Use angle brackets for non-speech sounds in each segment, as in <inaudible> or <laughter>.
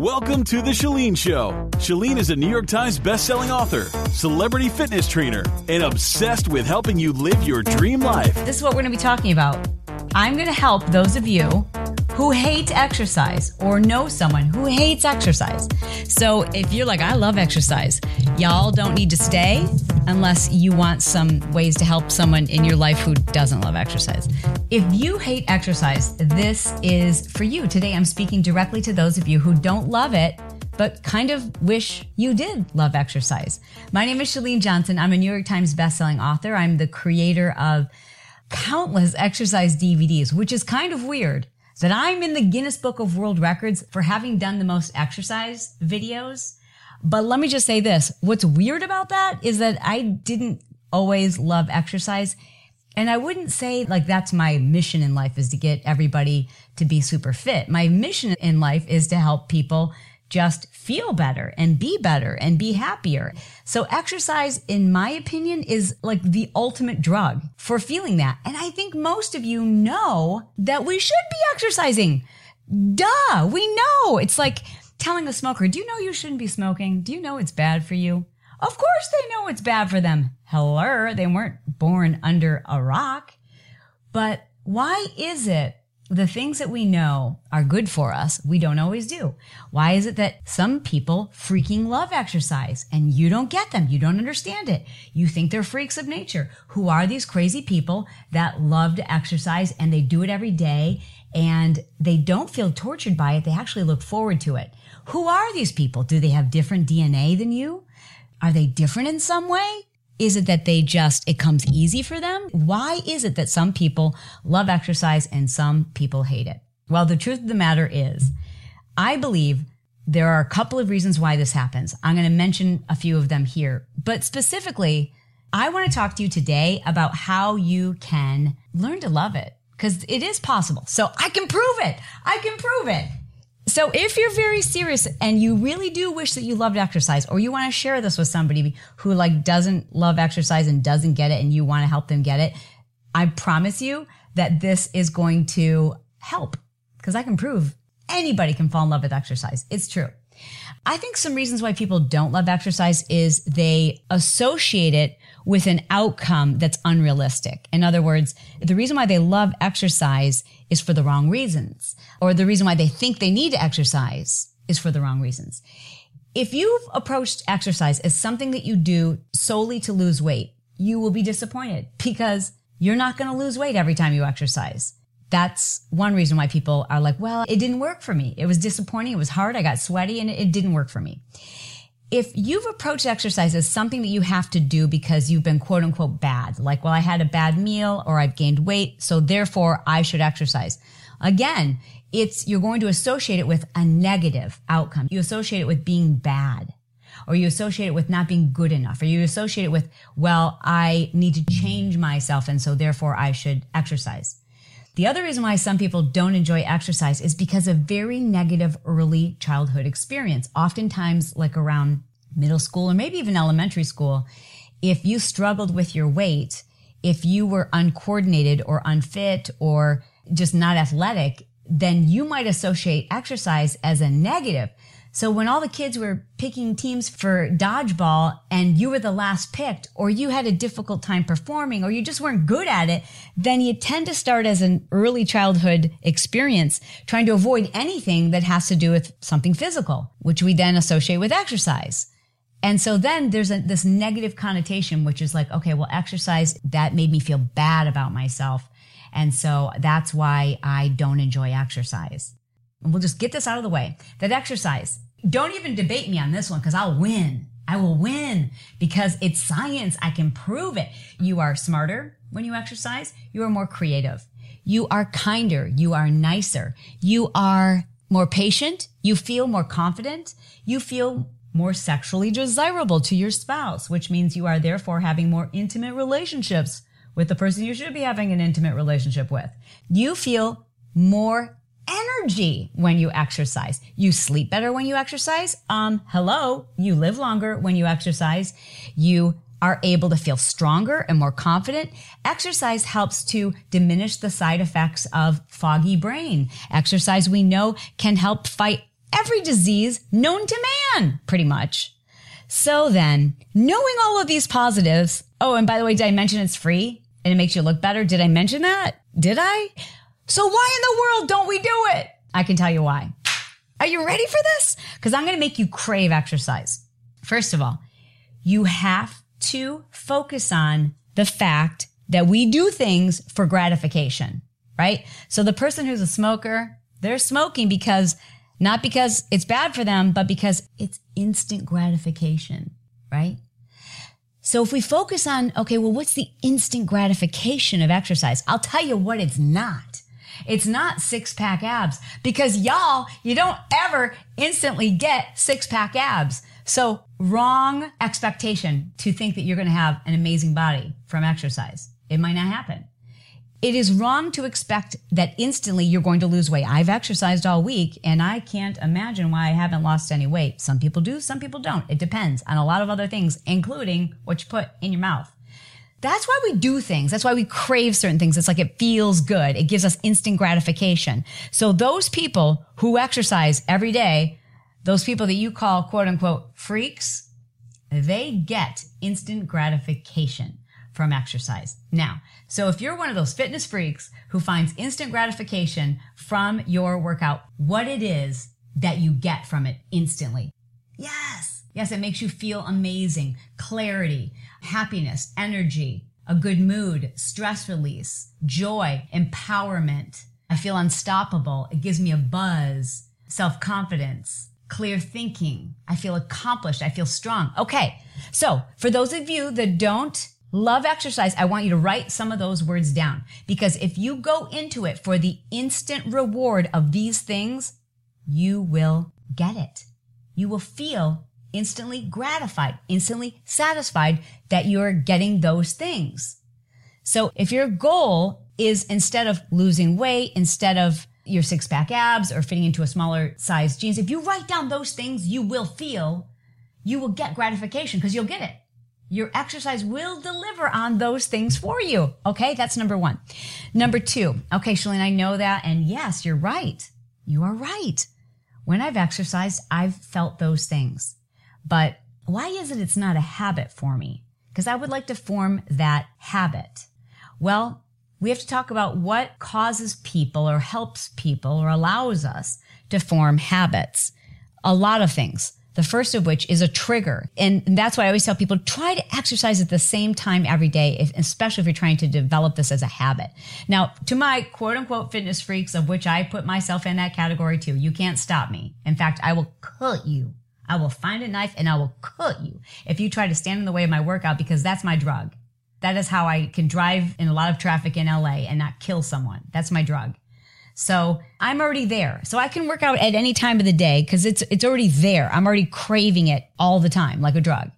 Welcome to The Chalene Show. Chalene is a New York Times bestselling author, celebrity fitness trainer, and obsessed with helping you live your dream life. This is what we're going to be talking about. I'm going to help those of you who hate exercise or know someone who hates exercise. So if you're like, I love exercise, y'all don't need to stay unless you want some ways to help someone in your life who doesn't love exercise. If you hate exercise, this is for you. Today I'm speaking directly to those of you who don't love it but kind of wish you did love exercise. My name is Chalene Johnson. I'm a New York Times bestselling author. I'm the creator of countless exercise DVDs, which is kind of weird that I'm in the Guinness Book of World Records for having done the most exercise videos. But let me just say this. What's weird about that is that I didn't always love exercise. And I wouldn't say like that's my mission in life is to get everybody to be super fit. My mission in life is to help people just feel better and be better and be happier. So exercise, in my opinion, is like the ultimate drug for feeling that. And I think most of you know that we should be exercising. Duh, we know. It's like telling a smoker, do you know you shouldn't be smoking? Do you know it's bad for you? Of course they know it's bad for them. Hello, they weren't born under a rock. But why is it the things that we know are good for us, we don't always do. Why is it that some people freaking love exercise and you don't get them? You don't understand it. You think they're freaks of nature. Who are these crazy people that love to exercise and they do it every day and they don't feel tortured by it? They actually look forward to it. Who are these people? Do they have different DNA than you? Are they different in some way? Is it that they just, it comes easy for them? Why is it that some people love exercise and some people hate it? Well, the truth of the matter is, I believe there are a couple of reasons why this happens. I'm going to mention a few of them here, but specifically, I want to talk to you today about how you can learn to love it because it is possible. So I can prove it. I can prove it. So if you're very serious and you really do wish that you loved exercise or you want to share this with somebody who like doesn't love exercise and doesn't get it and you want to help them get it, I promise you that this is going to help because I can prove anybody can fall in love with exercise. It's true. I think some reasons why people don't love exercise is they associate it with an outcome that's unrealistic. In other words, the reason why they love exercise is for the wrong reasons, or the reason why they think they need to exercise is for the wrong reasons. If you've approached exercise as something that you do solely to lose weight, you will be disappointed because you're not going to lose weight every time you exercise. That's one reason why people are like, well, it didn't work for me. It was disappointing. It was hard. I got sweaty and it didn't work for me if you've approached exercise as something that you have to do because you've been quote unquote bad, like, well, I had a bad meal or I've gained weight, so therefore I should exercise. Again, it's, you're going to associate it with a negative outcome. You associate it with being bad or you associate it with not being good enough or you associate it with, well, I need to change myself and so therefore I should exercise. The other reason why some people don't enjoy exercise is because of very negative early childhood experience. Oftentimes, like around middle school or maybe even elementary school, if you struggled with your weight, if you were uncoordinated or unfit or just not athletic, then you might associate exercise as a negative. So when all the kids were picking teams for dodgeball and you were the last picked or you had a difficult time performing or you just weren't good at it, then you tend to start as an early childhood experience trying to avoid anything that has to do with something physical, which we then associate with exercise. And so then there's a, this negative connotation, which is like, okay, well, exercise, that made me feel bad about myself. And so that's why I don't enjoy exercise. And we'll just get this out of the way. That exercise, don't even debate me on this one because I'll win. I will win because it's science. I can prove it. You are smarter when you exercise. You are more creative. You are kinder. You are nicer. You are more patient. You feel more confident. You feel more sexually desirable to your spouse, which means you are therefore having more intimate relationships with the person you should be having an intimate relationship with. You feel more energy when you exercise. You sleep better when you exercise. Um, hello, you live longer when you exercise. You are able to feel stronger and more confident. Exercise helps to diminish the side effects of foggy brain. Exercise we know can help fight every disease known to man, pretty much. So then, knowing all of these positives, oh, and by the way, did I mention it's free and it makes you look better? Did I mention that? Did I? So why in the world don't we do it? I can tell you why. Are you ready for this? Because I'm going to make you crave exercise. First of all, you have to focus on the fact that we do things for gratification, right? So the person who's a smoker, they're smoking because not because it's bad for them, but because it's instant gratification, right? So if we focus on, okay, well, what's the instant gratification of exercise? I'll tell you what it's not. It's not six pack abs because y'all, you don't ever instantly get six pack abs. So wrong expectation to think that you're going to have an amazing body from exercise. It might not happen. It is wrong to expect that instantly you're going to lose weight. I've exercised all week and I can't imagine why I haven't lost any weight. Some people do, some people don't. It depends on a lot of other things, including what you put in your mouth. That's why we do things. That's why we crave certain things. It's like it feels good. It gives us instant gratification. So those people who exercise every day, those people that you call quote unquote freaks, they get instant gratification from exercise. Now, so if you're one of those fitness freaks who finds instant gratification from your workout, what it is that you get from it instantly. Yes. Yes, it makes you feel amazing, clarity, happiness, energy, a good mood, stress release, joy, empowerment. I feel unstoppable. It gives me a buzz, self confidence, clear thinking. I feel accomplished. I feel strong. Okay. So for those of you that don't love exercise, I want you to write some of those words down because if you go into it for the instant reward of these things, you will get it. You will feel instantly gratified, instantly satisfied that you're getting those things. So if your goal is instead of losing weight, instead of your six pack abs or fitting into a smaller size jeans, if you write down those things, you will feel, you will get gratification because you'll get it. Your exercise will deliver on those things for you. Okay. That's number one. Number two. Okay, Chalene, I know that. And yes, you're right. You are right. When I've exercised, I've felt those things. But why is it it's not a habit for me? Because I would like to form that habit. Well, we have to talk about what causes people or helps people or allows us to form habits. A lot of things. The first of which is a trigger. And that's why I always tell people try to exercise at the same time every day, if, especially if you're trying to develop this as a habit. Now, to my quote unquote fitness freaks, of which I put myself in that category too, you can't stop me. In fact, I will cut you I will find a knife and I will cut you if you try to stand in the way of my workout because that's my drug. That is how I can drive in a lot of traffic in LA and not kill someone. That's my drug. So I'm already there. So I can work out at any time of the day because it's, it's already there. I'm already craving it all the time, like a drug.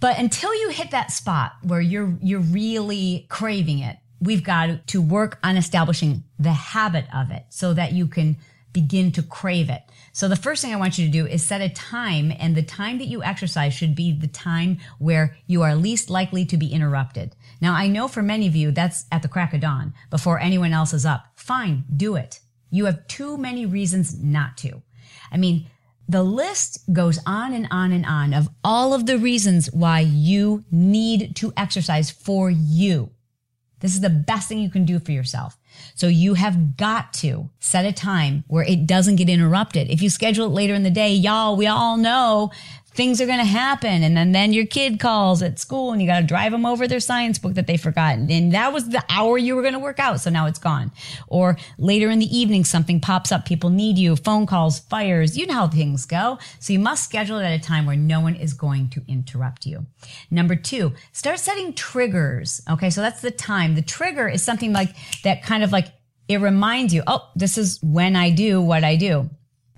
But until you hit that spot where you're, you're really craving it, we've got to work on establishing the habit of it so that you can begin to crave it. So the first thing I want you to do is set a time and the time that you exercise should be the time where you are least likely to be interrupted. Now I know for many of you that's at the crack of dawn before anyone else is up. Fine, do it. You have too many reasons not to. I mean, the list goes on and on and on of all of the reasons why you need to exercise for you. This is the best thing you can do for yourself. So you have got to set a time where it doesn't get interrupted. If you schedule it later in the day, y'all, we all know things are going to happen. And then, then your kid calls at school and you got to drive them over their science book that they forgot. And that was the hour you were going to work out. So now it's gone. Or later in the evening, something pops up. People need you, phone calls, fires. You know how things go. So you must schedule it at a time where no one is going to interrupt you. Number two, start setting triggers. Okay. So that's the time. The trigger is something like that kind of like it reminds you, oh, this is when I do what I do.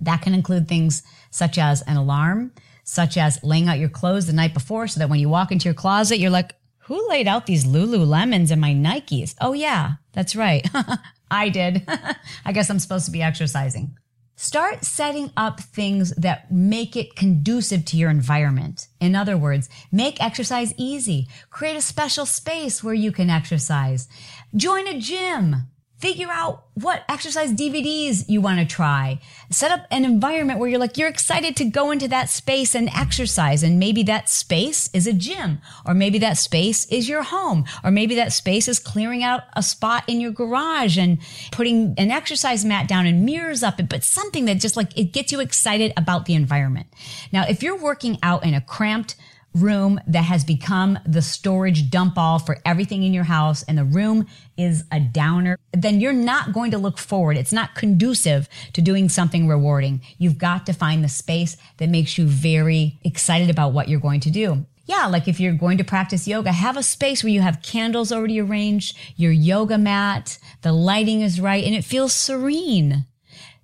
That can include things such as an alarm, such as laying out your clothes the night before so that when you walk into your closet, you're like, who laid out these Lululemons and my Nikes? Oh, yeah, that's right. <laughs> I did. <laughs> I guess I'm supposed to be exercising. Start setting up things that make it conducive to your environment. In other words, make exercise easy. Create a special space where you can exercise. Join a gym. Figure out what exercise DVDs you want to try. Set up an environment where you're like, you're excited to go into that space and exercise. And maybe that space is a gym, or maybe that space is your home, or maybe that space is clearing out a spot in your garage and putting an exercise mat down and mirrors up it, but something that just like it gets you excited about the environment. Now, if you're working out in a cramped, room that has become the storage dump all for everything in your house and the room is a downer, then you're not going to look forward. It's not conducive to doing something rewarding. You've got to find the space that makes you very excited about what you're going to do. Yeah, like if you're going to practice yoga, have a space where you have candles already arranged, your yoga mat, the lighting is right, and it feels serene.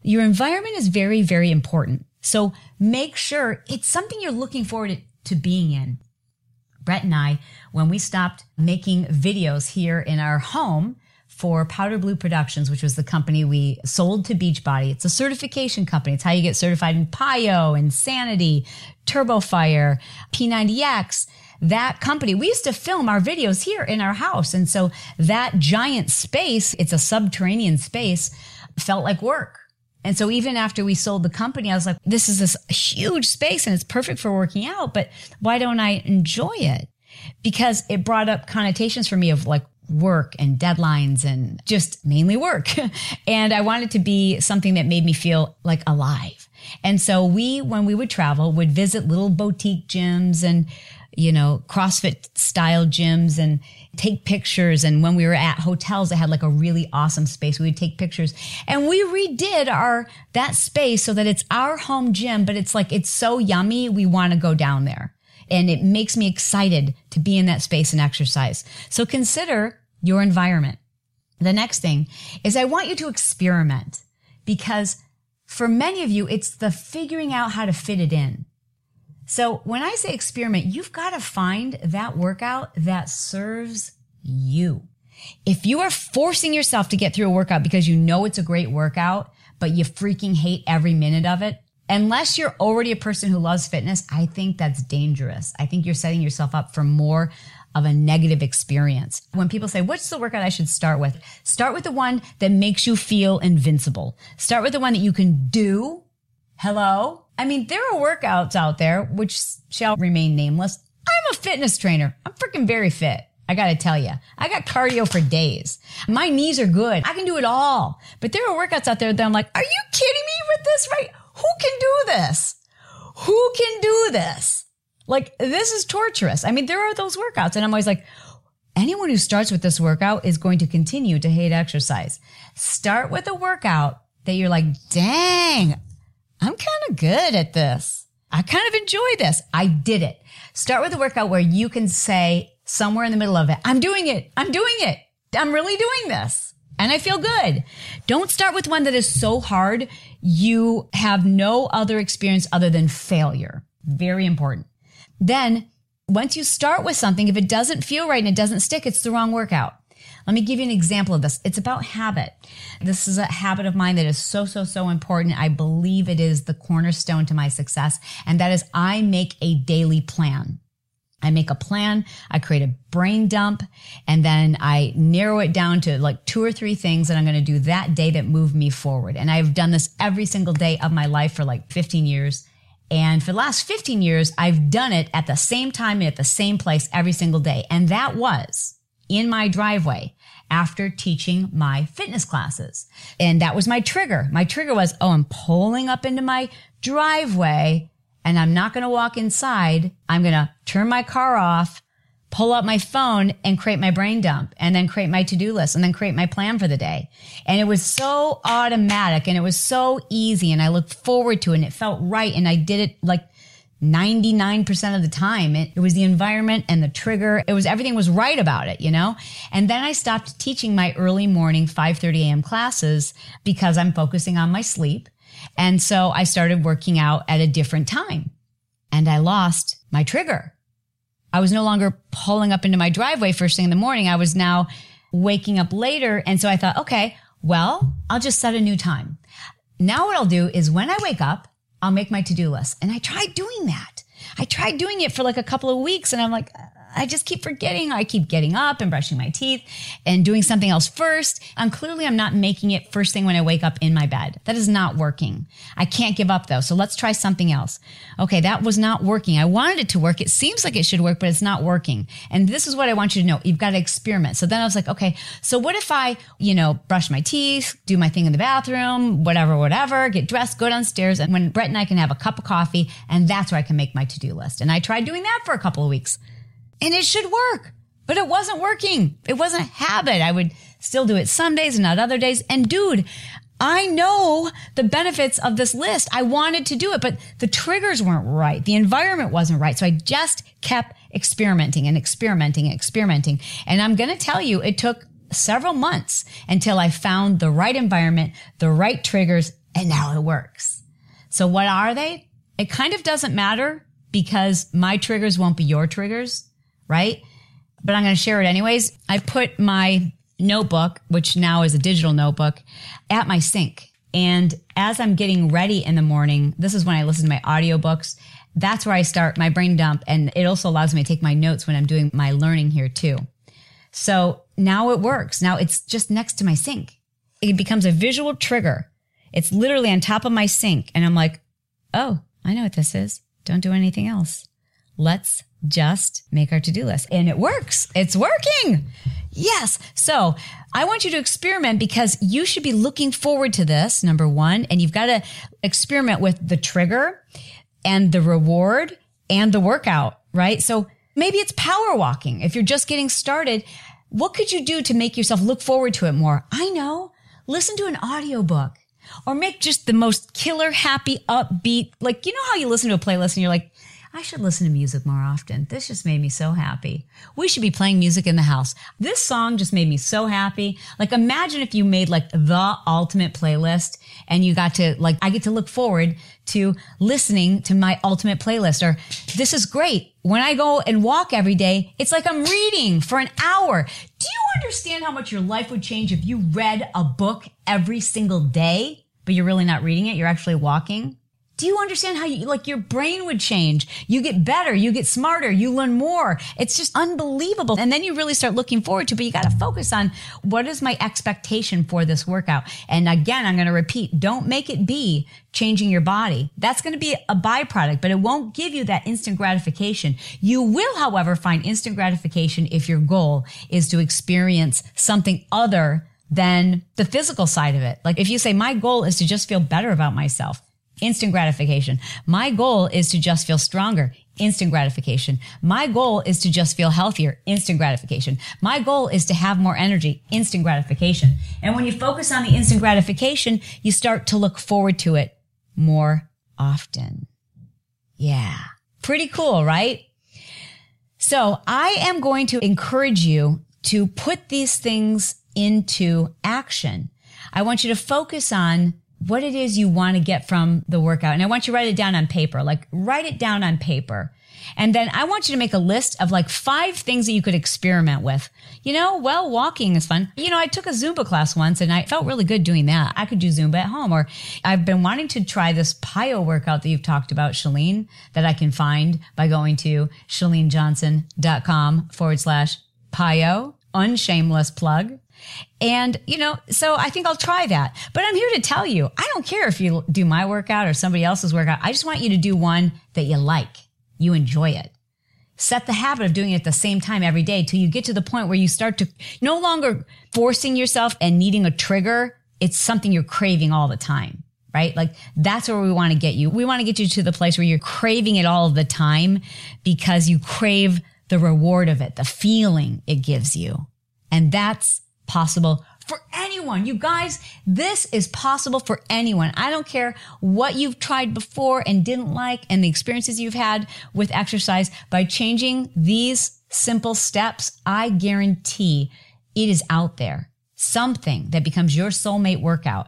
Your environment is very, very important. So make sure it's something you're looking forward to being in. Brett and I, when we stopped making videos here in our home for Powder Blue Productions, which was the company we sold to Beachbody. It's a certification company. It's how you get certified in PiYo, Insanity, TurboFire, P90X. That company, we used to film our videos here in our house. And so that giant space, it's a subterranean space, felt like work. And so even after we sold the company, I was like, this is this huge space and it's perfect for working out, but why don't I enjoy it? Because it brought up connotations for me of like work and deadlines and just mainly work. <laughs> and I wanted to be something that made me feel like alive. And so we, when we would travel, would visit little boutique gyms and, you know, CrossFit style gyms and take pictures. And when we were at hotels that had like a really awesome space, we would take pictures and we redid our, that space so that it's our home gym, but it's like, it's so yummy. We want to go down there and it makes me excited to be in that space and exercise. So consider your environment. The next thing is I want you to experiment because for many of you, it's the figuring out how to fit it in. So when I say experiment, you've got to find that workout that serves you. If you are forcing yourself to get through a workout because you know it's a great workout, but you freaking hate every minute of it, unless you're already a person who loves fitness, I think that's dangerous. I think you're setting yourself up for more of a negative experience. When people say, what's the workout I should start with? Start with the one that makes you feel invincible. Start with the one that you can do. Hello? I mean, there are workouts out there which shall remain nameless. I'm a fitness trainer. I'm freaking very fit. I gotta tell you, I got cardio for days. My knees are good. I can do it all. But there are workouts out there that I'm like, are you kidding me with this? Right? Who can do this? Who can do this? Like, this is torturous. I mean, there are those workouts and I'm always like, anyone who starts with this workout is going to continue to hate exercise. Start with a workout that you're like, dang, I'm kind of good at this. I kind of enjoy this. I did it. Start with a workout where you can say somewhere in the middle of it, I'm doing it. I'm doing it. I'm really doing this. And I feel good. Don't start with one that is so hard you have no other experience other than failure. Very important. Then once you start with something, if it doesn't feel right and it doesn't stick, it's the wrong workout. Let me give you an example of this. It's about habit. This is a habit of mine that is so, so, so important. I believe it is the cornerstone to my success. And that is I make a daily plan. I make a plan, I create a brain dump, and then I narrow it down to like two or three things that I'm going to do that day that move me forward. And I've done this every single day of my life for like 15 years. And for the last 15 years, I've done it at the same time and at the same place every single day. And that was in my driveway after teaching my fitness classes. And that was my trigger. My trigger was, oh, I'm pulling up into my driveway and I'm not going to walk inside. I'm going to turn my car off, pull up my phone and create my brain dump and then create my to-do list and then create my plan for the day. And it was so automatic and it was so easy and I looked forward to it and it felt right. And I did it like 99% of the time. It, it, was the environment and the trigger. It was everything was right about it, you know? And then I stopped teaching my early morning 5:30 a.m. classes because I'm focusing on my sleep. And so I started working out at a different time. And I lost my trigger. I was no longer pulling up into my driveway first thing in the morning. I was now waking up later. And so I thought, okay, well, I'll just set a new time. Now what I'll do is when I wake up, I'll make my to-do list. And I tried doing that. I tried doing it for like a couple of weeks and I'm like, I just keep forgetting. I keep getting up and brushing my teeth and doing something else first. And clearly I'm not making it first thing when I wake up in my bed. That is not working. I can't give up though. So let's try something else. Okay. That was not working. I wanted it to work. It seems like it should work, but it's not working. And this is what I want you to know. You've got to experiment. So then I was like, okay, so what if I, you know, brush my teeth, do my thing in the bathroom, whatever, whatever, get dressed, go downstairs. And when Brett and I can have a cup of coffee and that's where I can make my to-do list. And I tried doing that for a couple of weeks and it should work, but it wasn't working. It wasn't a habit. I would still do it some days and not other days. And dude, I know the benefits of this list. I wanted to do it, but the triggers weren't right. The environment wasn't right. So I just kept experimenting and experimenting and experimenting. And I'm going to tell you, it took several months until I found the right environment, the right triggers, and now it works. So what are they? It kind of doesn't matter because my triggers won't be your triggers right? But I'm going to share it anyways. I put my notebook, which now is a digital notebook, at my sink. And as I'm getting ready in the morning, this is when I listen to my audiobooks. That's where I start my brain dump. And it also allows me to take my notes when I'm doing my learning here too. So now it works. Now it's just next to my sink. It becomes a visual trigger. It's literally on top of my sink. And I'm like, oh, I know what this is. Don't do anything else. Let's just make our to-do list and it works. It's working. Yes. So I want you to experiment because you should be looking forward to this. Number one, and you've got to experiment with the trigger and the reward and the workout, right? So maybe it's power walking. If you're just getting started, what could you do to make yourself look forward to it more? I know. Listen to an audiobook or make just the most killer, happy, upbeat, like, you know how you listen to a playlist and you're like, I should listen to music more often. This just made me so happy. We should be playing music in the house. This song just made me so happy. Like imagine if you made like the ultimate playlist and you got to like, I get to look forward to listening to my ultimate playlist or this is great. When I go and walk every day, it's like I'm reading for an hour. Do you understand how much your life would change if you read a book every single day, but you're really not reading it? You're actually walking. Do you understand how you, like your brain would change? You get better, you get smarter, you learn more. It's just unbelievable. And then you really start looking forward to, but you got to focus on what is my expectation for this workout? And again, I'm going to repeat, don't make it be changing your body. That's going to be a byproduct, but it won't give you that instant gratification. You will, however, find instant gratification if your goal is to experience something other than the physical side of it. Like if you say, my goal is to just feel better about myself instant gratification. My goal is to just feel stronger. Instant gratification. My goal is to just feel healthier. Instant gratification. My goal is to have more energy. Instant gratification. And when you focus on the instant gratification, you start to look forward to it more often. Yeah. Pretty cool, right? So I am going to encourage you to put these things into action. I want you to focus on what it is you want to get from the workout. And I want you to write it down on paper, like write it down on paper. And then I want you to make a list of like five things that you could experiment with. You know, well, walking is fun. You know, I took a Zumba class once and I felt really good doing that. I could do Zumba at home or I've been wanting to try this PiYo workout that you've talked about, Chalene, that I can find by going to chalenejohnson.com forward slash PiYo, unshameless plug. And, you know, so I think I'll try that. But I'm here to tell you, I don't care if you do my workout or somebody else's workout. I just want you to do one that you like. You enjoy it. Set the habit of doing it at the same time every day till you get to the point where you start to no longer forcing yourself and needing a trigger. It's something you're craving all the time right? Like that's where we want to get you. We want to get you to the place where you're craving it all the time because you crave the reward of it, the feeling it gives you. And that's possible for anyone. You guys, this is possible for anyone. I don't care what you've tried before and didn't like and the experiences you've had with exercise. By changing these simple steps, I guarantee it is out there. Something that becomes your soulmate workout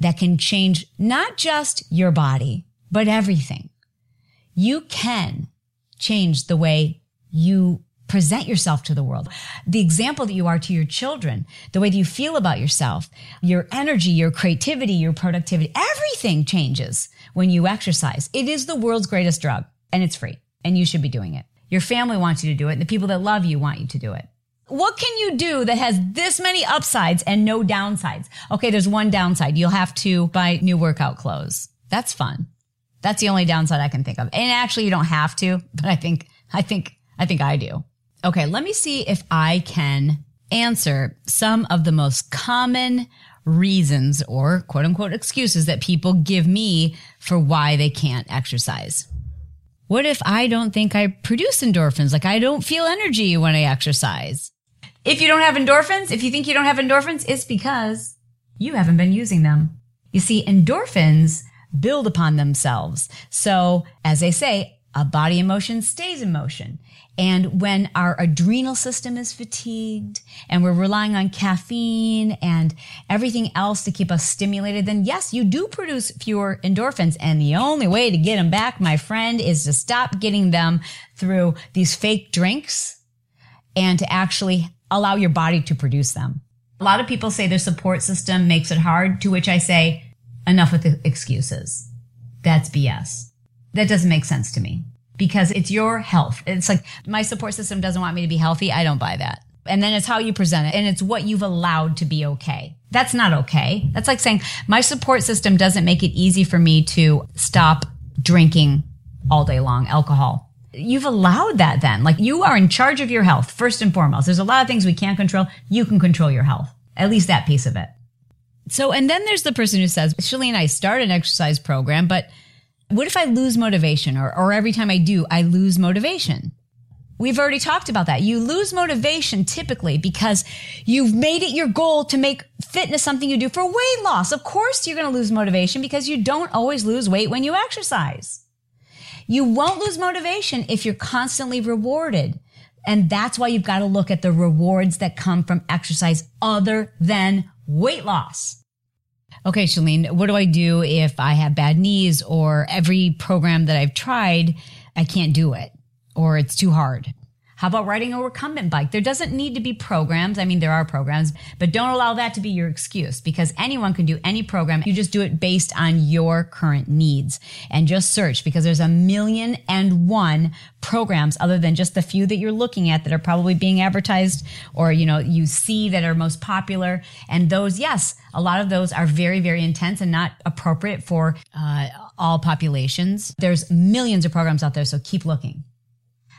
that can change not just your body, but everything. You can change the way you present yourself to the world, the example that you are to your children, the way that you feel about yourself, your energy, your creativity, your productivity, everything changes when you exercise. It is the world's greatest drug and it's free and you should be doing it. Your family wants you to do it. And the people that love you want you to do it. What can you do that has this many upsides and no downsides? Okay, there's one downside. You'll have to buy new workout clothes. That's fun. That's the only downside I can think of. And actually you don't have to, but I think, I think, I think I do. Okay, let me see if I can answer some of the most common reasons or quote unquote excuses that people give me for why they can't exercise. What if I don't think I produce endorphins? Like I don't feel energy when I exercise. If you don't have endorphins, if you think you don't have endorphins, it's because you haven't been using them. You see, endorphins build upon themselves. So as they say, a body in motion stays in motion. And when our adrenal system is fatigued and we're relying on caffeine and everything else to keep us stimulated, then yes, you do produce fewer endorphins. And the only way to get them back, my friend, is to stop getting them through these fake drinks and to actually allow your body to produce them. A lot of people say their support system makes it hard, to which I say, enough with the excuses. That's BS. That doesn't make sense to me because it's your health. It's like my support system doesn't want me to be healthy. I don't buy that. And then it's how you present it and it's what you've allowed to be okay. That's not okay. That's like saying my support system doesn't make it easy for me to stop drinking all day long alcohol. You've allowed that then. Like you are in charge of your health first and foremost. There's a lot of things we can't control. You can control your health. At least that piece of it. So, and then there's the person who says, Chalene, I start an exercise program, but what if I lose motivation or, or every time I do, I lose motivation? We've already talked about that. You lose motivation typically because you've made it your goal to make fitness something you do for weight loss. Of course, you're going to lose motivation because you don't always lose weight when you exercise. You won't lose motivation if you're constantly rewarded. And that's why you've got to look at the rewards that come from exercise other than weight loss okay, Chalene, what do I do if I have bad knees or every program that I've tried, I can't do it or it's too hard? How about riding a recumbent bike? There doesn't need to be programs. I mean, there are programs, but don't allow that to be your excuse because anyone can do any program. You just do it based on your current needs and just search because there's a million and one programs other than just the few that you're looking at that are probably being advertised or, you know, you see that are most popular. And those, yes, a lot of those are very, very intense and not appropriate for uh, all populations. There's millions of programs out there, so keep looking.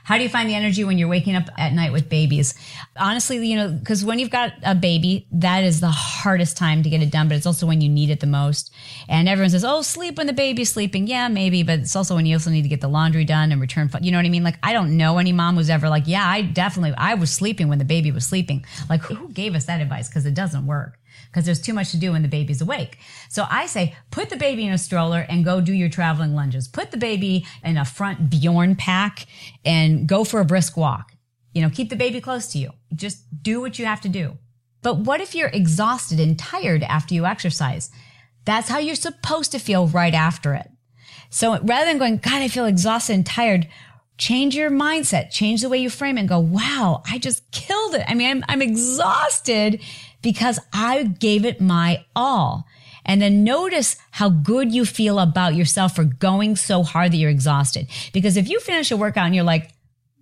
How do you find the energy when you're waking up at night with babies? Honestly, you know, because when you've got a baby, that is the hardest time to get it done, but it's also when you need it the most. And everyone says, oh, sleep when the baby's sleeping. Yeah, maybe, but it's also when you also need to get the laundry done and return. You know what I mean? Like, I don't know any mom who's ever like, yeah, I definitely, I was sleeping when the baby was sleeping. Like, who gave us that advice? Because it doesn't work because there's too much to do when the baby's awake. So I say, put the baby in a stroller and go do your traveling lunges. Put the baby in a front Bjorn pack and go for a brisk walk. You know, keep the baby close to you. Just do what you have to do. But what if you're exhausted and tired after you exercise? That's how you're supposed to feel right after it. So rather than going, God, I feel exhausted and tired, change your mindset, change the way you frame it and go, wow, I just killed it. I mean, I'm, I'm exhausted because I gave it my all. And then notice how good you feel about yourself for going so hard that you're exhausted. Because if you finish a workout and you're like,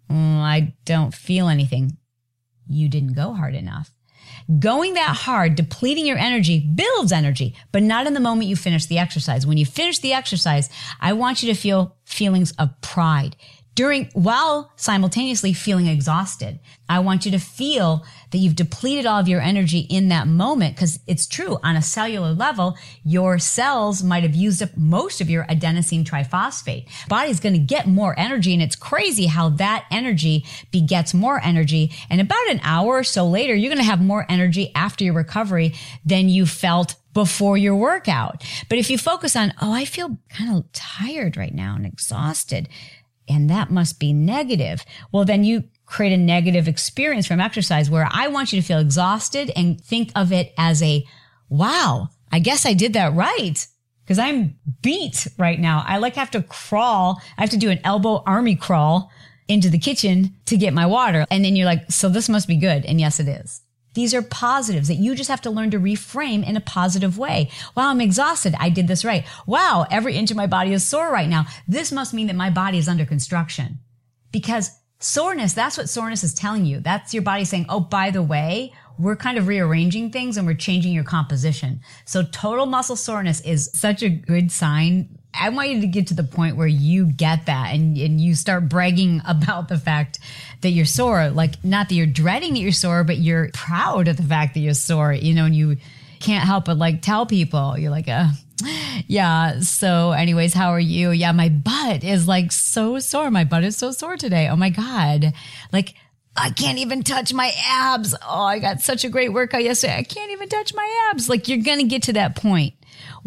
mm, I don't feel anything, you didn't go hard enough. Going that hard, depleting your energy builds energy, but not in the moment you finish the exercise. When you finish the exercise, I want you to feel feelings of pride, during while simultaneously feeling exhausted. I want you to feel that you've depleted all of your energy in that moment because it's true on a cellular level, your cells might have used up most of your adenosine triphosphate. Body's going to get more energy and it's crazy how that energy begets more energy. And about an hour or so later, you're going to have more energy after your recovery than you felt before your workout. But if you focus on, oh, I feel kind of tired right now and exhausted and that must be negative. Well, then you create a negative experience from exercise where I want you to feel exhausted and think of it as a, wow, I guess I did that right. Cause I'm beat right now. I like have to crawl. I have to do an elbow army crawl into the kitchen to get my water. And then you're like, so this must be good. And yes, it is. These are positives that you just have to learn to reframe in a positive way. Wow, I'm exhausted. I did this right. Wow, every inch of my body is sore right now. This must mean that my body is under construction because Soreness, that's what soreness is telling you. That's your body saying, oh, by the way, we're kind of rearranging things and we're changing your composition. So total muscle soreness is such a good sign. I want you to get to the point where you get that and, and you start bragging <laughs> about the fact that you're sore. Like, not that you're dreading that you're sore, but you're proud of the fact that you're sore, you know, and you can't help but like tell people, you're like, uh, yeah. So, anyways, how are you? Yeah, my butt is like so sore. My butt is so sore today. Oh my God. Like, I can't even touch my abs. Oh, I got such a great workout yesterday. I can't even touch my abs. Like, you're going to get to that point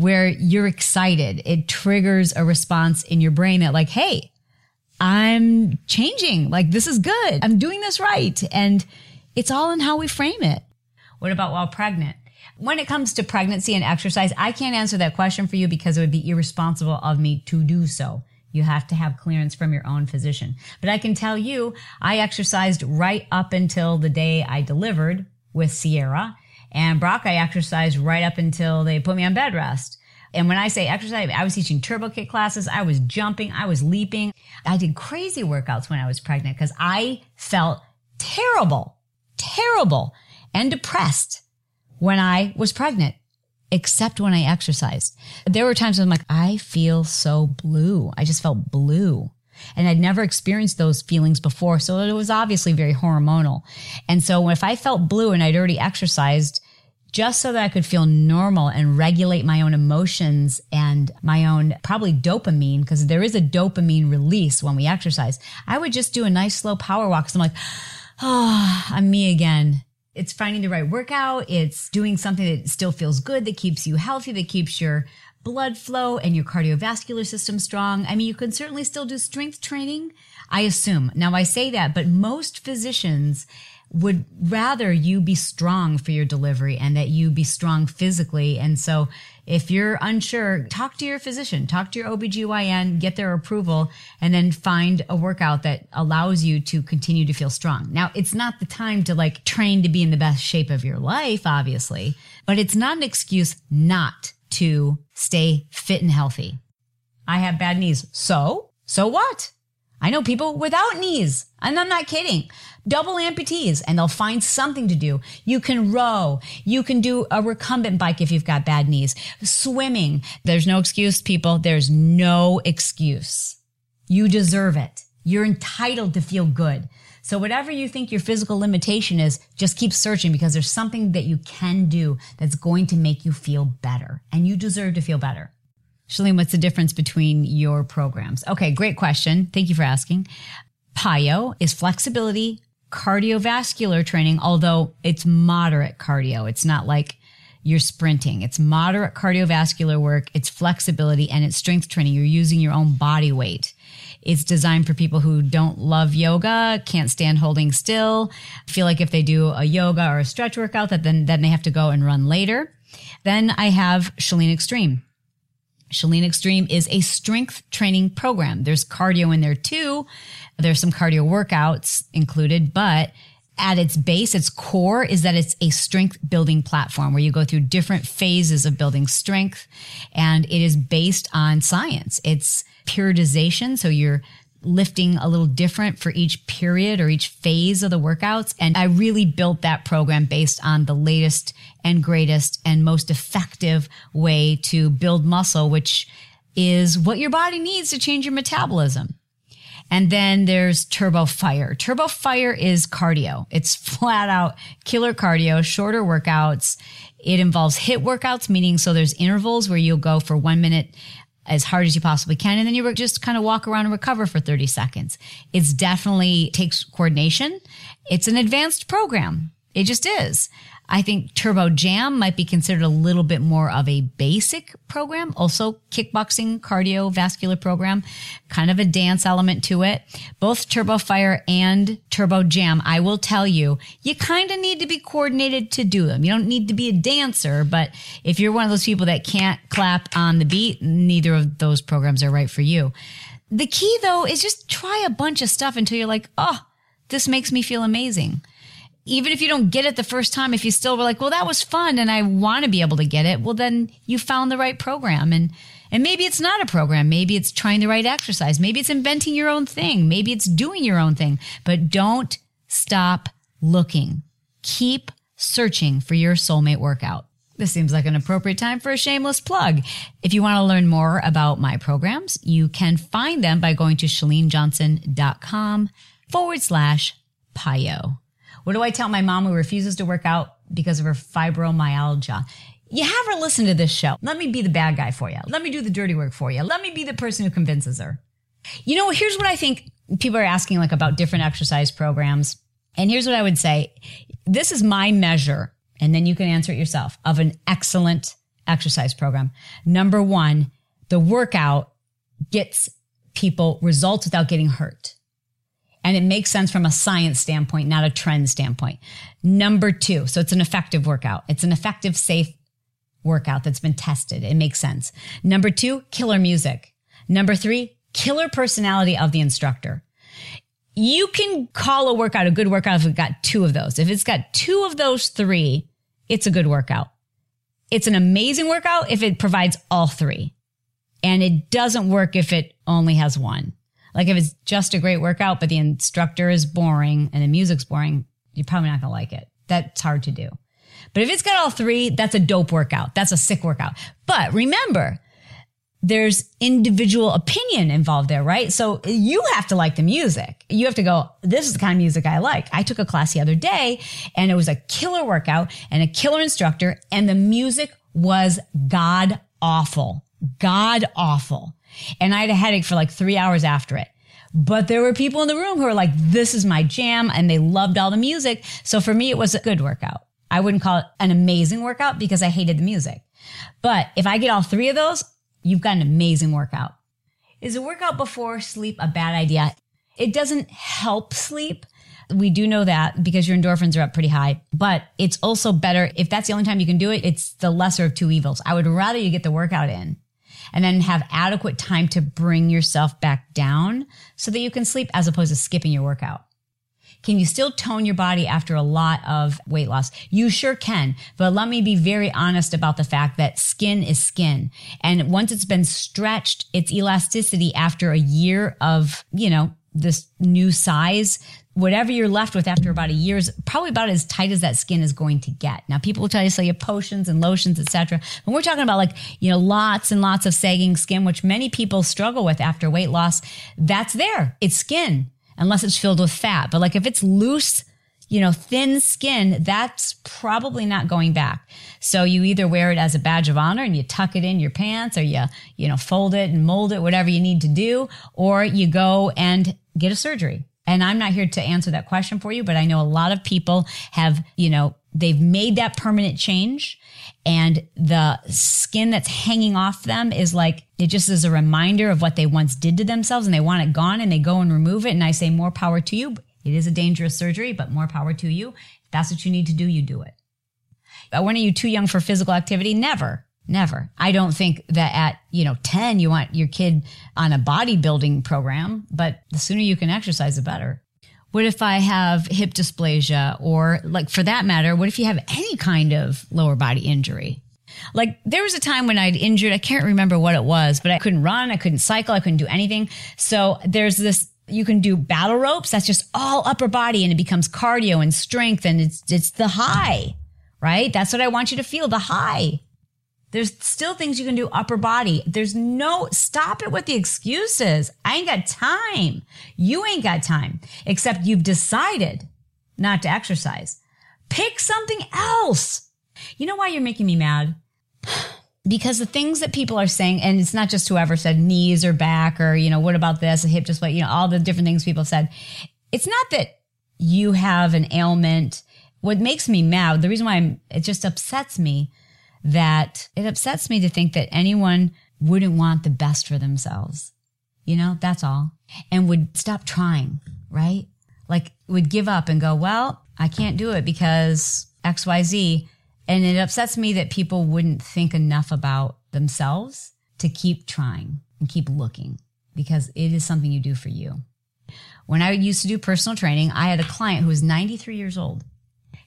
where you're excited. It triggers a response in your brain that, like, hey, I'm changing. Like, this is good. I'm doing this right. And it's all in how we frame it. What about while pregnant? when it comes to pregnancy and exercise, I can't answer that question for you because it would be irresponsible of me to do so. You have to have clearance from your own physician. But I can tell you, I exercised right up until the day I delivered with Sierra. And Brock, I exercised right up until they put me on bed rest. And when I say exercise, I was teaching turbo kick classes. I was jumping. I was leaping. I did crazy workouts when I was pregnant because I felt terrible, terrible and depressed when I was pregnant, except when I exercised. There were times when I'm like, I feel so blue. I just felt blue. And I'd never experienced those feelings before. So it was obviously very hormonal. And so if I felt blue and I'd already exercised, just so that I could feel normal and regulate my own emotions and my own probably dopamine, because there is a dopamine release when we exercise. I would just do a nice slow power walk. So I'm like, oh, I'm me again. It's finding the right workout. It's doing something that still feels good, that keeps you healthy, that keeps your blood flow and your cardiovascular system strong. I mean, you can certainly still do strength training, I assume. Now I say that, but most physicians would rather you be strong for your delivery and that you be strong physically. And so if you're unsure, talk to your physician, talk to your OBGYN, get their approval, and then find a workout that allows you to continue to feel strong. Now, it's not the time to like train to be in the best shape of your life, obviously, but it's not an excuse not to stay fit and healthy. I have bad knees. So, so what? I know people without knees, and I'm not kidding double amputees and they'll find something to do. You can row. You can do a recumbent bike if you've got bad knees. Swimming. There's no excuse, people. There's no excuse. You deserve it. You're entitled to feel good. So whatever you think your physical limitation is, just keep searching because there's something that you can do that's going to make you feel better and you deserve to feel better. Chalene, what's the difference between your programs? Okay, great question. Thank you for asking. PiYo is flexibility, cardiovascular training, although it's moderate cardio. It's not like you're sprinting. It's moderate cardiovascular work. It's flexibility and it's strength training. You're using your own body weight. It's designed for people who don't love yoga, can't stand holding still, feel like if they do a yoga or a stretch workout that then, then they have to go and run later. Then I have Chalene Extreme. Chalene Extreme is a strength training program. There's cardio in there too. There's some cardio workouts included, but at its base, its core is that it's a strength building platform where you go through different phases of building strength and it is based on science. It's periodization. So you're lifting a little different for each period or each phase of the workouts. And I really built that program based on the latest and greatest and most effective way to build muscle, which is what your body needs to change your metabolism. And then there's Turbo Fire. Turbo Fire is cardio. It's <laughs> flat out killer cardio, shorter workouts. It involves HIIT workouts, meaning so there's intervals where you'll go for one minute as hard as you possibly can. And then you just kind of walk around and recover for 30 seconds. It's definitely takes coordination. It's an advanced program. It just is. I think Turbo Jam might be considered a little bit more of a basic program, also kickboxing cardiovascular program, kind of a dance element to it. Both Turbo Fire and Turbo Jam, I will tell you, you kind of need to be coordinated to do them. You don't need to be a dancer, but if you're one of those people that can't clap on the beat, neither of those programs are right for you. The key though is just try a bunch of stuff until you're like, oh, this makes me feel amazing even if you don't get it the first time, if you still were like, well, that was fun and I want to be able to get it, well, then you found the right program and, And maybe it's not a program. Maybe it's trying the right exercise. Maybe it's inventing your own thing. Maybe it's doing your own thing, but don't stop looking. Keep searching for your soulmate workout. This seems like an appropriate time for a shameless plug. If you want to learn more about my programs, you can find them by going to chalenejohnson.com forward slash PiYo. What do I tell my mom who refuses to work out because of her fibromyalgia? You have her listen to this show. Let me be the bad guy for you. Let me do the dirty work for you. Let me be the person who convinces her. You know, here's what I think people are asking like about different exercise programs. And here's what I would say. This is my measure, and then you can answer it yourself of an excellent exercise program. Number one, the workout gets people results without getting hurt. And it makes sense from a science standpoint, not a trend standpoint. Number two, so it's an effective workout. It's an effective, safe workout that's been tested. It makes sense. Number two, killer music. Number three, killer personality of the instructor. You can call a workout a good workout if it's got two of those. If it's got two of those three, it's a good workout. It's an amazing workout if it provides all three. And it doesn't work if it only has one. Like if it's just a great workout, but the instructor is boring and the music's boring, you're probably not going to like it. That's hard to do. But if it's got all three, that's a dope workout. That's a sick workout. But remember, there's individual opinion involved there, right? So you have to like the music. You have to go, this is the kind of music I like. I took a class the other day and it was a killer workout and a killer instructor and the music was god awful, god awful. And I had a headache for like three hours after it. But there were people in the room who were like, this is my jam and they loved all the music. So for me, it was a good workout. I wouldn't call it an amazing workout because I hated the music. But if I get all three of those, you've got an amazing workout. Is a workout before sleep a bad idea? It doesn't help sleep. We do know that because your endorphins are up pretty high, but it's also better if that's the only time you can do it. It's the lesser of two evils. I would rather you get the workout in and then have adequate time to bring yourself back down so that you can sleep as opposed to skipping your workout. Can you still tone your body after a lot of weight loss? You sure can. But let me be very honest about the fact that skin is skin. And once it's been stretched, its elasticity after a year of, you know, this new size, whatever you're left with after about a year is probably about as tight as that skin is going to get. Now people will tell you sell you potions and lotions, etc. When we're talking about like, you know, lots and lots of sagging skin, which many people struggle with after weight loss, that's there. It's skin unless it's filled with fat. But like if it's loose, you know, thin skin, that's probably not going back. So you either wear it as a badge of honor and you tuck it in your pants or you, you know, fold it and mold it, whatever you need to do, or you go and get a surgery. And I'm not here to answer that question for you, but I know a lot of people have, you know, they've made that permanent change and the skin that's hanging off them is like it just is a reminder of what they once did to themselves and they want it gone and they go and remove it. And i say more power to you it is a dangerous surgery but more power to you. If that's what you need to do you do it. But when are you too young for physical activity? Never never i don't think that at you know 10 you want your kid on a bodybuilding program but the sooner you can exercise the better what if I have hip dysplasia or like for that matter, what if you have any kind of lower body injury? Like there was a time when I'd injured, I can't remember what it was, but I couldn't run, I couldn't cycle, I couldn't do anything. So there's this you can do battle ropes, that's just all upper body and it becomes cardio and strength and it's it's the high, right? That's what I want you to feel, the high. There's still things you can do upper body. There's no, stop it with the excuses. I ain't got time. You ain't got time, except you've decided not to exercise. Pick something else. You know why you're making me mad? Because the things that people are saying, and it's not just whoever said knees or back or, you know, what about this, a hip what, you know, all the different things people said. It's not that you have an ailment. What makes me mad, the reason why I'm, it just upsets me that it upsets me to think that anyone wouldn't want the best for themselves. You know, that's all. And would stop trying, right? Like would give up and go, well, I can't do it because XYZ. And it upsets me that people wouldn't think enough about themselves to keep trying and keep looking because it is something you do for you. When I used to do personal training, I had a client who was 93 years old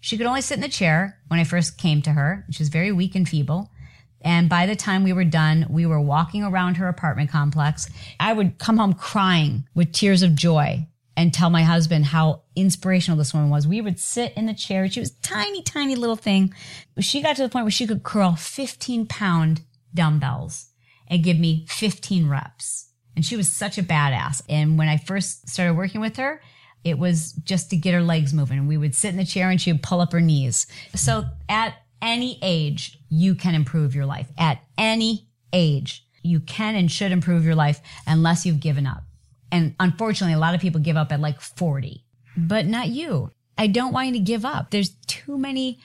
she could only sit in the chair when I first came to her. She was very weak and feeble. And by the time we were done, we were walking around her apartment complex. I would come home crying with tears of joy and tell my husband how inspirational this woman was. We would sit in the chair. She was tiny, tiny little thing. She got to the point where she could curl 15 pound dumbbells and give me 15 reps. And she was such a badass. And when I first started working with her, it was just to get her legs moving. And we would sit in the chair and she would pull up her knees. So at any age, you can improve your life. At any age, you can and should improve your life unless you've given up. And unfortunately, a lot of people give up at like 40, but not you. I don't want you to give up. There's too many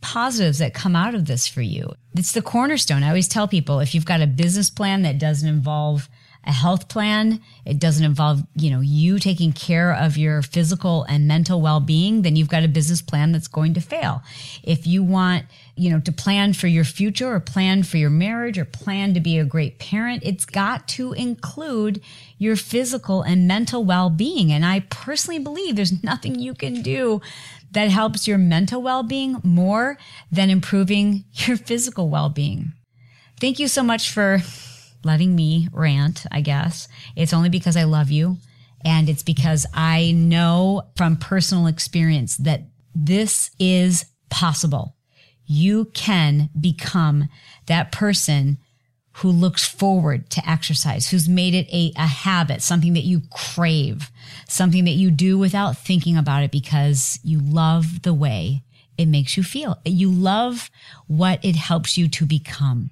positives that come out of this for you. It's the cornerstone. I always tell people if you've got a business plan that doesn't involve a health plan, it doesn't involve, you know, you taking care of your physical and mental well-being, then you've got a business plan that's going to fail. If you want, you know, to plan for your future or plan for your marriage or plan to be a great parent, it's got to include your physical and mental well-being. And I personally believe there's nothing you can do that helps your mental well-being more than improving <laughs> your physical well-being. Thank you so much for letting me rant, I guess. It's only because I love you. And it's because I know from personal experience that this is possible. You can become that person who looks forward to exercise, who's made it a, a habit, something that you crave, something that you do without thinking about it because you love the way it makes you feel. You love what it helps you to become.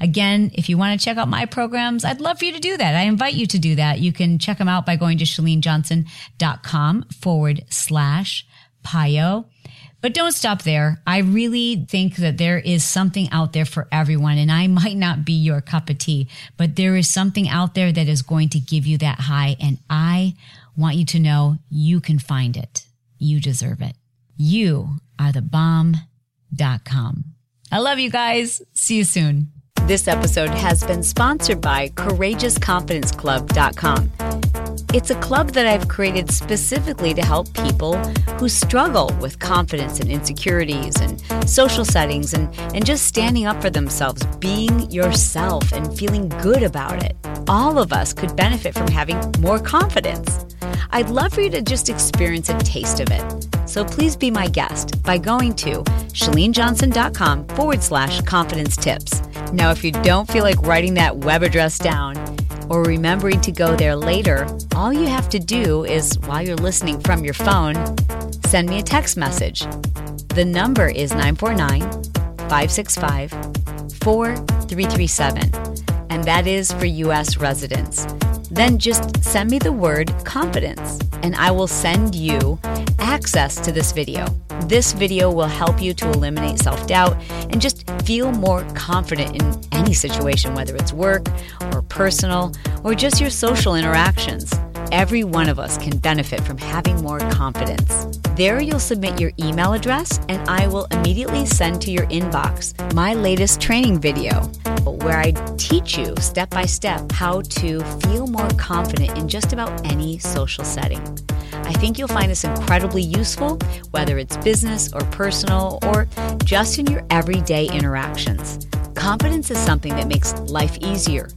Again, if you want to check out my programs, I'd love for you to do that. I invite you to do that. You can check them out by going to chalenejohnson.com forward slash PiYo. But don't stop there. I really think that there is something out there for everyone, and I might not be your cup of tea, but there is something out there that is going to give you that high, and I want you to know you can find it. You deserve it. You are the bomb.com. I love you guys. See you soon. This episode has been sponsored by CourageousConfidenceClub.com. It's a club that I've created specifically to help people who struggle with confidence and insecurities and social settings and, and just standing up for themselves, being yourself and feeling good about it. All of us could benefit from having more confidence. I'd love for you to just experience a taste of it. So please be my guest by going to chalenejohnson.com forward slash confidence tips. Now, if you don't feel like writing that web address down or remembering to go there later, all you have to do is, while you're listening from your phone, send me a text message. The number is 949 565 4337, and that is for U.S. residents. Then just send me the word confidence, and I will send you access to this video. This video will help you to eliminate self doubt and just feel more confident in any situation, whether it's work or personal or just your social interactions. Every one of us can benefit from having more confidence. There, you'll submit your email address, and I will immediately send to your inbox my latest training video where I teach you step by step how to feel more confident in just about any social setting. I think you'll find this incredibly useful, whether it's business or personal or just in your everyday interactions. Confidence is something that makes life easier.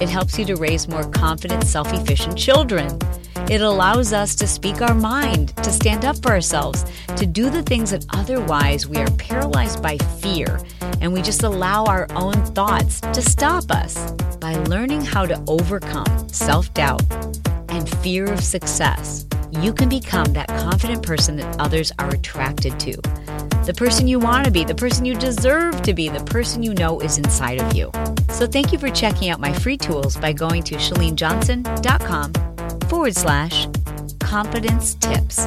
It helps you to raise more confident, self efficient children. It allows us to speak our mind, to stand up for ourselves, to do the things that otherwise we are paralyzed by fear, and we just allow our own thoughts to stop us. By learning how to overcome self doubt and fear of success, you can become that confident person that others are attracted to. The person you want to be, the person you deserve to be, the person you know is inside of you. So, thank you for checking out my free tools by going to chalenejohnson.com forward slash confidence tips.